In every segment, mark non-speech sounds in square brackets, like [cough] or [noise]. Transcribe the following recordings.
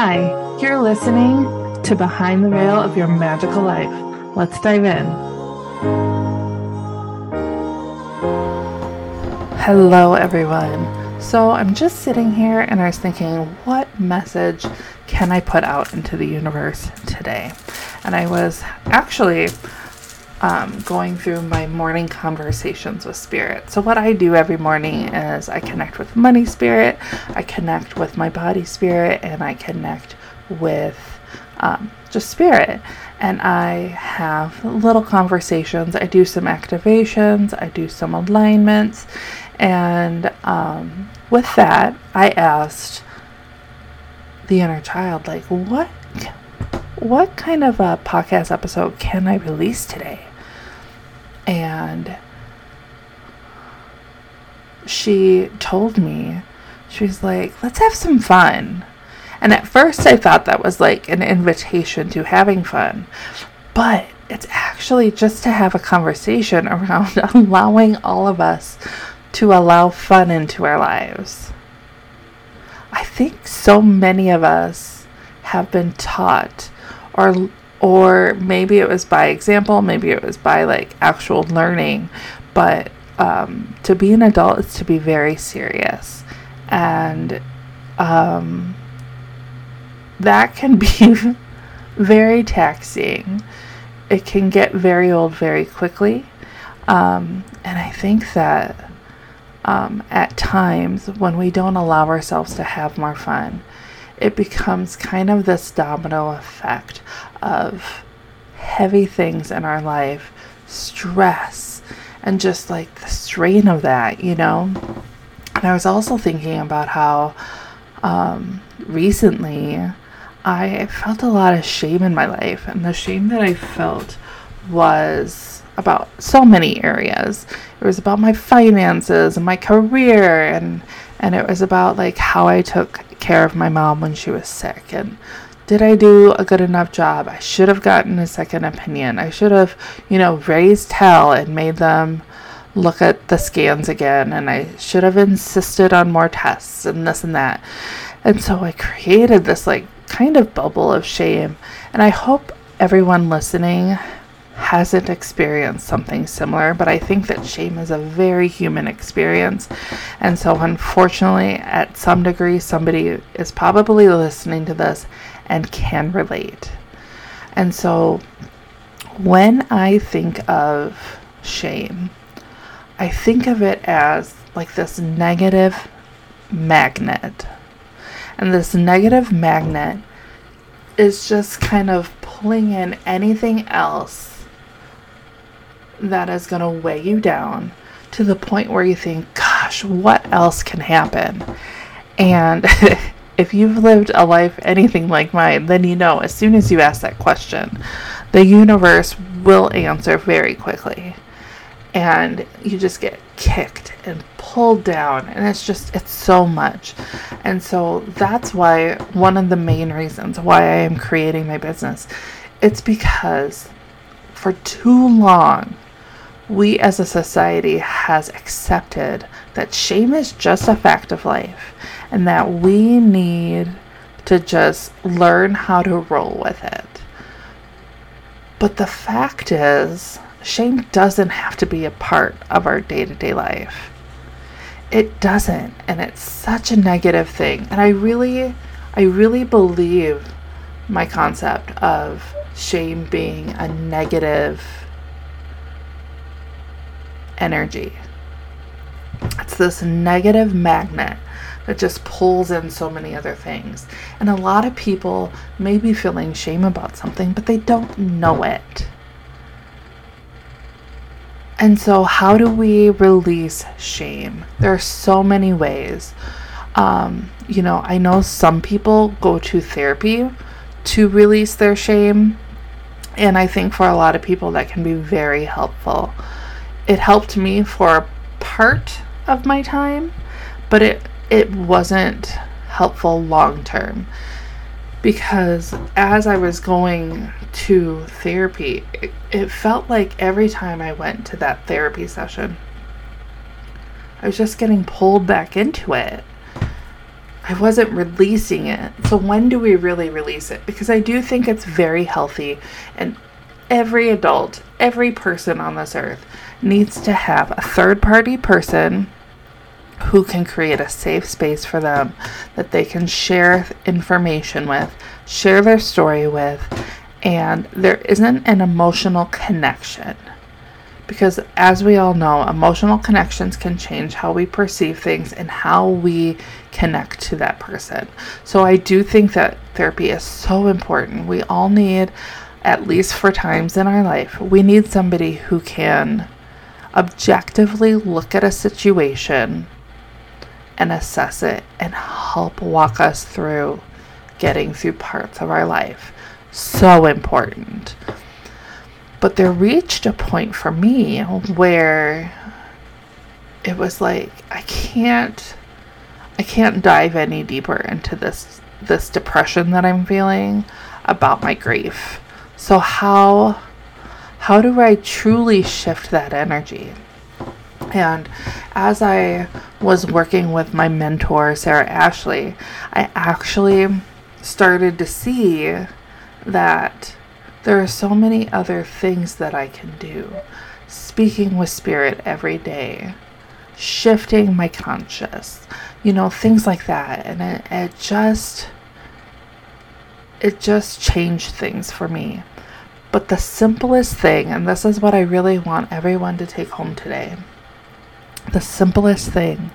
Hi, you're listening to Behind the Veil of Your Magical Life. Let's dive in. Hello, everyone. So, I'm just sitting here and I was thinking, what message can I put out into the universe today? And I was actually um, going through my morning conversations with spirit. So, what I do every morning is I connect with money spirit, I connect with my body spirit, and I connect with um, just spirit. And I have little conversations. I do some activations, I do some alignments. And um, with that, I asked the inner child, like, what what kind of a podcast episode can I release today? And she told me, she was like, let's have some fun. And at first, I thought that was like an invitation to having fun. But it's actually just to have a conversation [laughs] around allowing all of us to allow fun into our lives. I think so many of us have been taught or or maybe it was by example, maybe it was by like actual learning, but um, to be an adult is to be very serious, and um, that can [laughs] be very taxing. It can get very old very quickly, um, and I think that um, at times when we don't allow ourselves to have more fun, it becomes kind of this domino effect of heavy things in our life, stress, and just like the strain of that, you know? And I was also thinking about how um, recently I felt a lot of shame in my life, and the shame that I felt was about so many areas. It was about my finances and my career and and it was about like how I took care of my mom when she was sick and did I do a good enough job? I should have gotten a second opinion. I should have, you know, raised hell and made them look at the scans again. And I should have insisted on more tests and this and that. And so I created this, like, kind of bubble of shame. And I hope everyone listening hasn't experienced something similar, but I think that shame is a very human experience. And so, unfortunately, at some degree, somebody is probably listening to this and can relate. And so, when I think of shame, I think of it as like this negative magnet. And this negative magnet is just kind of pulling in anything else that is going to weigh you down to the point where you think, gosh, what else can happen? And [laughs] if you've lived a life anything like mine, then you know as soon as you ask that question, the universe will answer very quickly. And you just get kicked and pulled down, and it's just, it's so much. And so that's why one of the main reasons why I am creating my business. It's because for too long, we as a society has accepted that shame is just a fact of life and that we need to just learn how to roll with it. But the fact is, shame doesn't have to be a part of our day to day life. It doesn't, and it's such a negative thing. And I really, I really believe my concept of shame being a negative energy. It's this negative magnet that just pulls in so many other things. And a lot of people may be feeling shame about something, but they don't know it. And so, how do we release shame? There are so many ways. Um, you know, I know some people go to therapy to release their shame. And I think for a lot of people, that can be very helpful it helped me for a part of my time, but it it wasn't helpful long term because as I was going to therapy, it, it, felt like every time I went to that therapy session, I was just getting pulled back into it. I wasn't releasing it. So when do we really release it? Because I do think it's very healthy and every adult, every person on this earth needs to have a third party person who can create a safe space for them that they can share information with, share their story with, and there isn't an emotional connection. Because as we all know, emotional connections can change how we perceive things and how we connect to that person. So I do think that therapy is so important. We all need, at least for times in our life, we need somebody who can objectively look at a situation and assess it and help walk us through getting through parts of our life. So important. But there reached a point for me where it was like I can't I can't dive any deeper into this this depression that I'm feeling about my grief. So how how do I truly shift that energy? And as I was working with my mentor, Sarah Ashley, I actually started to see that there are so many other things that I can do. Speaking with spirit every day, shifting my conscious, you know, things like that. And it, it just, it just changed things for me. But the simplest thing, and this is what I really want everyone to take home today the simplest thing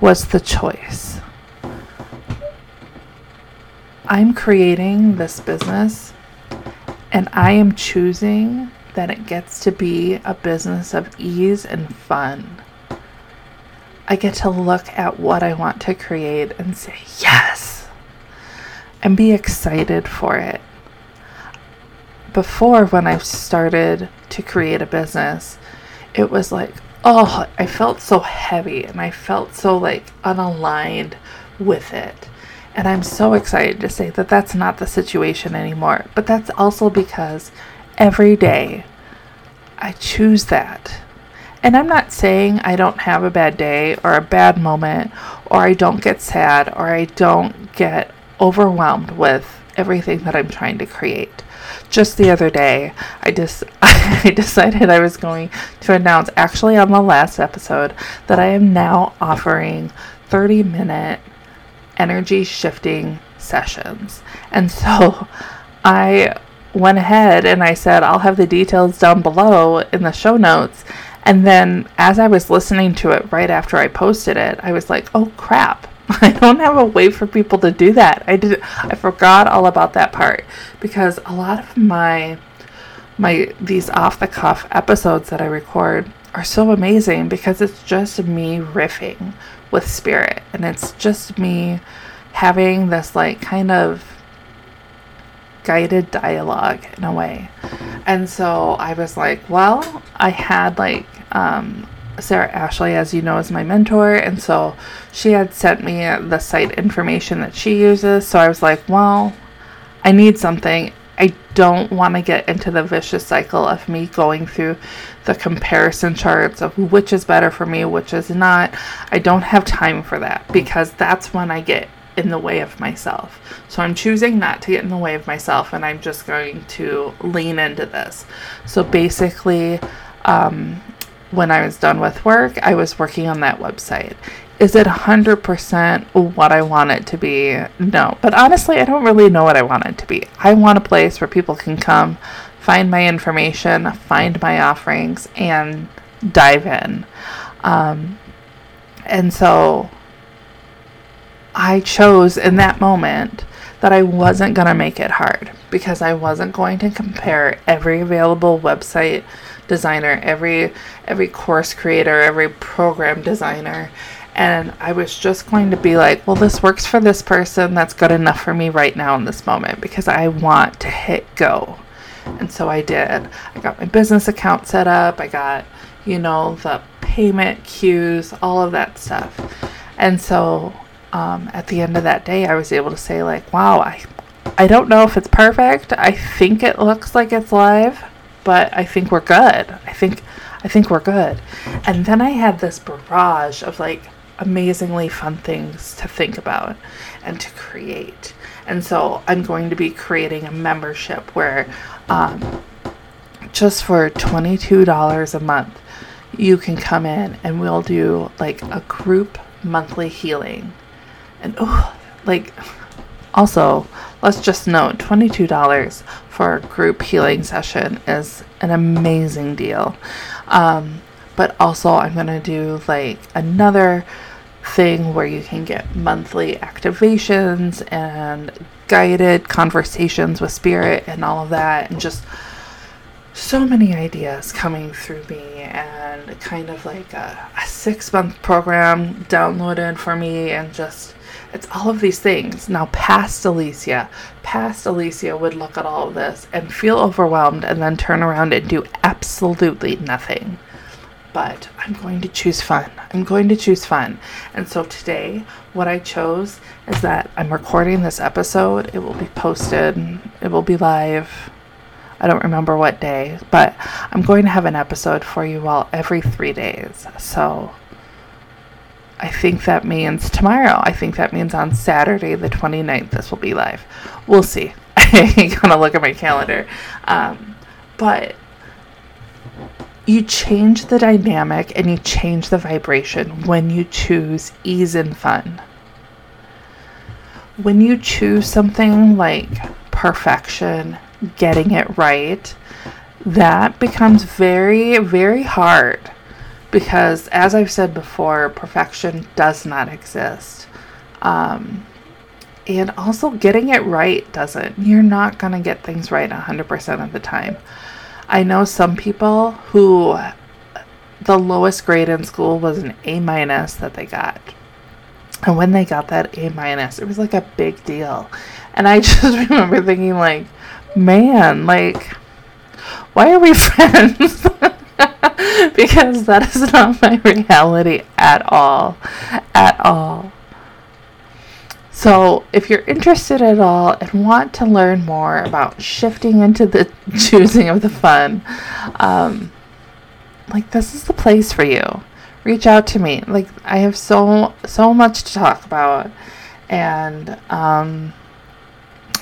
was the choice. I'm creating this business and I am choosing that it gets to be a business of ease and fun. I get to look at what I want to create and say, yes, and be excited for it. Before, when I started to create a business, it was like, oh, I felt so heavy and I felt so like unaligned with it. And I'm so excited to say that that's not the situation anymore. But that's also because every day I choose that. And I'm not saying I don't have a bad day or a bad moment or I don't get sad or I don't get overwhelmed with everything that I'm trying to create. Just the other day, I just [laughs] I decided I was going to announce actually on the last episode that I am now offering 30 minute energy shifting sessions. And [laughs] so I went ahead and I said, I'll have the details down below in the show notes. And then as I was listening to it right after I posted it, I was like, oh crap. [laughs] I don't have a way for people to do that. I did I forgot all about that part because a lot of my my these off the cuff episodes that I record are so amazing because it's just me riffing with spirit and it's just me having this like kind of guided dialogue in a way. And so I was like, well, I had like um, Sarah Ashley, as you know, is my mentor. And so she had sent me the site information that she uses. So I was like, well, I need something. I don't want to get into the vicious cycle of me going through the comparison charts of which is better for me, which is not. I don't have time for that because that's when I get in the way of myself. So I'm choosing not to get in the way of myself and I'm just going to lean into this. So basically, um, when I was done with work, I was working on that website. Is it 100% what I want it to be? No. But honestly, I don't really know what I want it to be. I want a place where people can come, find my information, find my offerings, and dive in. Um, and so I chose in that moment that I wasn't going to make it hard because I wasn't going to compare every available website designer, every every course creator, every program designer. And I was just going to be like, well, this works for this person. That's good enough for me right now in this moment because I want to hit go. And so I did. I got my business account set up. I got, you know, the payment queues, all of that stuff. And so um, at the end of that day, I was able to say, like, wow, I, I don't know if it's perfect. I think it looks like it's live, but I think we're good. I think, I think we're good. And then I had this barrage of like amazingly fun things to think about and to create. And so I'm going to be creating a membership where um, just for $22 a month, you can come in and we'll do like a group monthly healing. And oh, like also, let's just note $22 for group healing session is an amazing deal. Um, but also, I'm going to do like another thing where you can get monthly activations and guided conversations with spirit and all of that, and just so many ideas coming through me and kind of like a, a six month program downloaded for me and just it's all of these things. Now, past Alycia, past Alycia would look at all of this and feel overwhelmed and then turn around and do absolutely nothing. But I'm going to choose fun. I'm going to choose fun. And so today, what I chose is that I'm recording this episode. It will be posted, it will be live. I don't remember what day, but I'm going to have an episode for you all every three days. So I think that means tomorrow. I think that means on Saturday, the 29th, this will be live. We'll see. [laughs] I gotta look at my calendar. Um, but you change the dynamic and you change the vibration when you choose ease and fun. When you choose something like perfection, getting it right, that becomes very, very hard because as I've said before, perfection does not exist. Um, and also, getting it right doesn't. You're not going to get things right 100% of the time. I know some people who the lowest grade in school was an A minus that they got. And when they got that A minus, it was like a big deal. And I [laughs] just remember thinking, like, man, like, why are we [laughs] friends? [laughs] because that is not my reality at all. At all. So, if you're interested at all and want to learn more about shifting into the [laughs] choosing of the fun, um, like this is the place for you. Reach out to me. Like I have so so much to talk about, and um,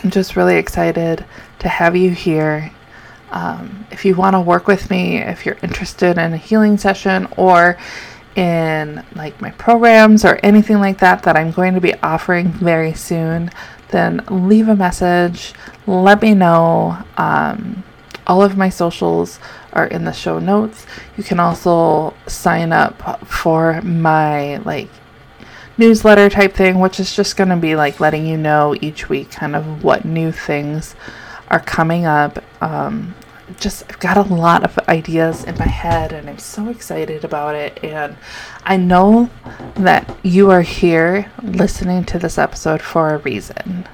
I'm just really excited to have you here um, if you want to work with me, if you're interested in a healing session or in like my programs or anything like that that I'm going to be offering very soon, then leave a message. Let me know. Um, all of my socials are in the show notes. You can also sign up for my like newsletter type thing, which is just going to be like letting you know each week kind of what new things are coming up. Um, just I've got a lot of ideas in my head and I'm so excited about it and I know that you are here listening to this episode for a reason.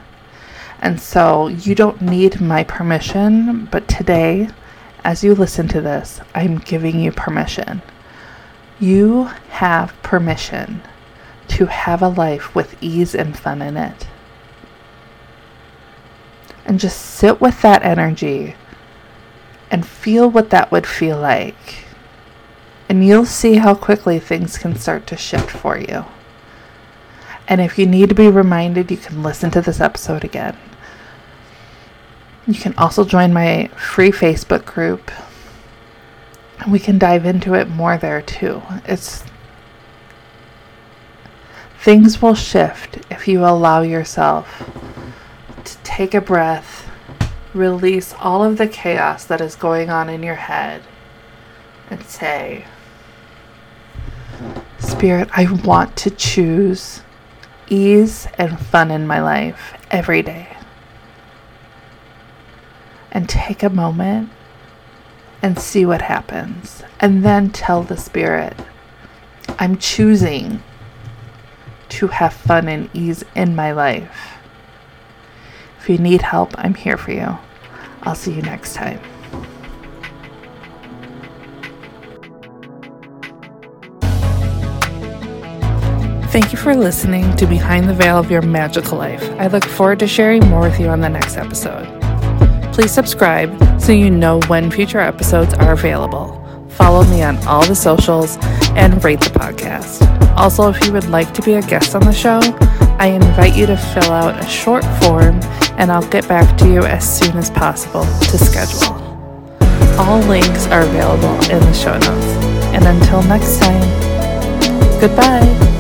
And so you don't need my permission, but today as you listen to this, I'm giving you permission. You have permission to have a life with ease and fun in it and just sit with that energy and feel what that would feel like. And you'll see how quickly things can start to shift for you. And if you need to be reminded, you can listen to this episode again. You can also join my free Facebook group. And we can dive into it more there too. It's things will shift if you allow yourself take a breath, release all of the chaos that is going on in your head, and say, Spirit, I want to choose ease and fun in my life every day. And take a moment and see what happens. And then tell the Spirit, I'm choosing to have fun and ease in my life. If you need help, I'm here for you. I'll see you next time. Thank you for listening to Behind the Veil of Your Magical Life. I look forward to sharing more with you on the next episode. Please subscribe so you know when future episodes are available. Follow me on all the socials and rate the podcast. Also, if you would like to be a guest on the show, I invite you to fill out a short form and I'll get back to you as soon as possible to schedule. All links are available in the show notes. And until next time, goodbye.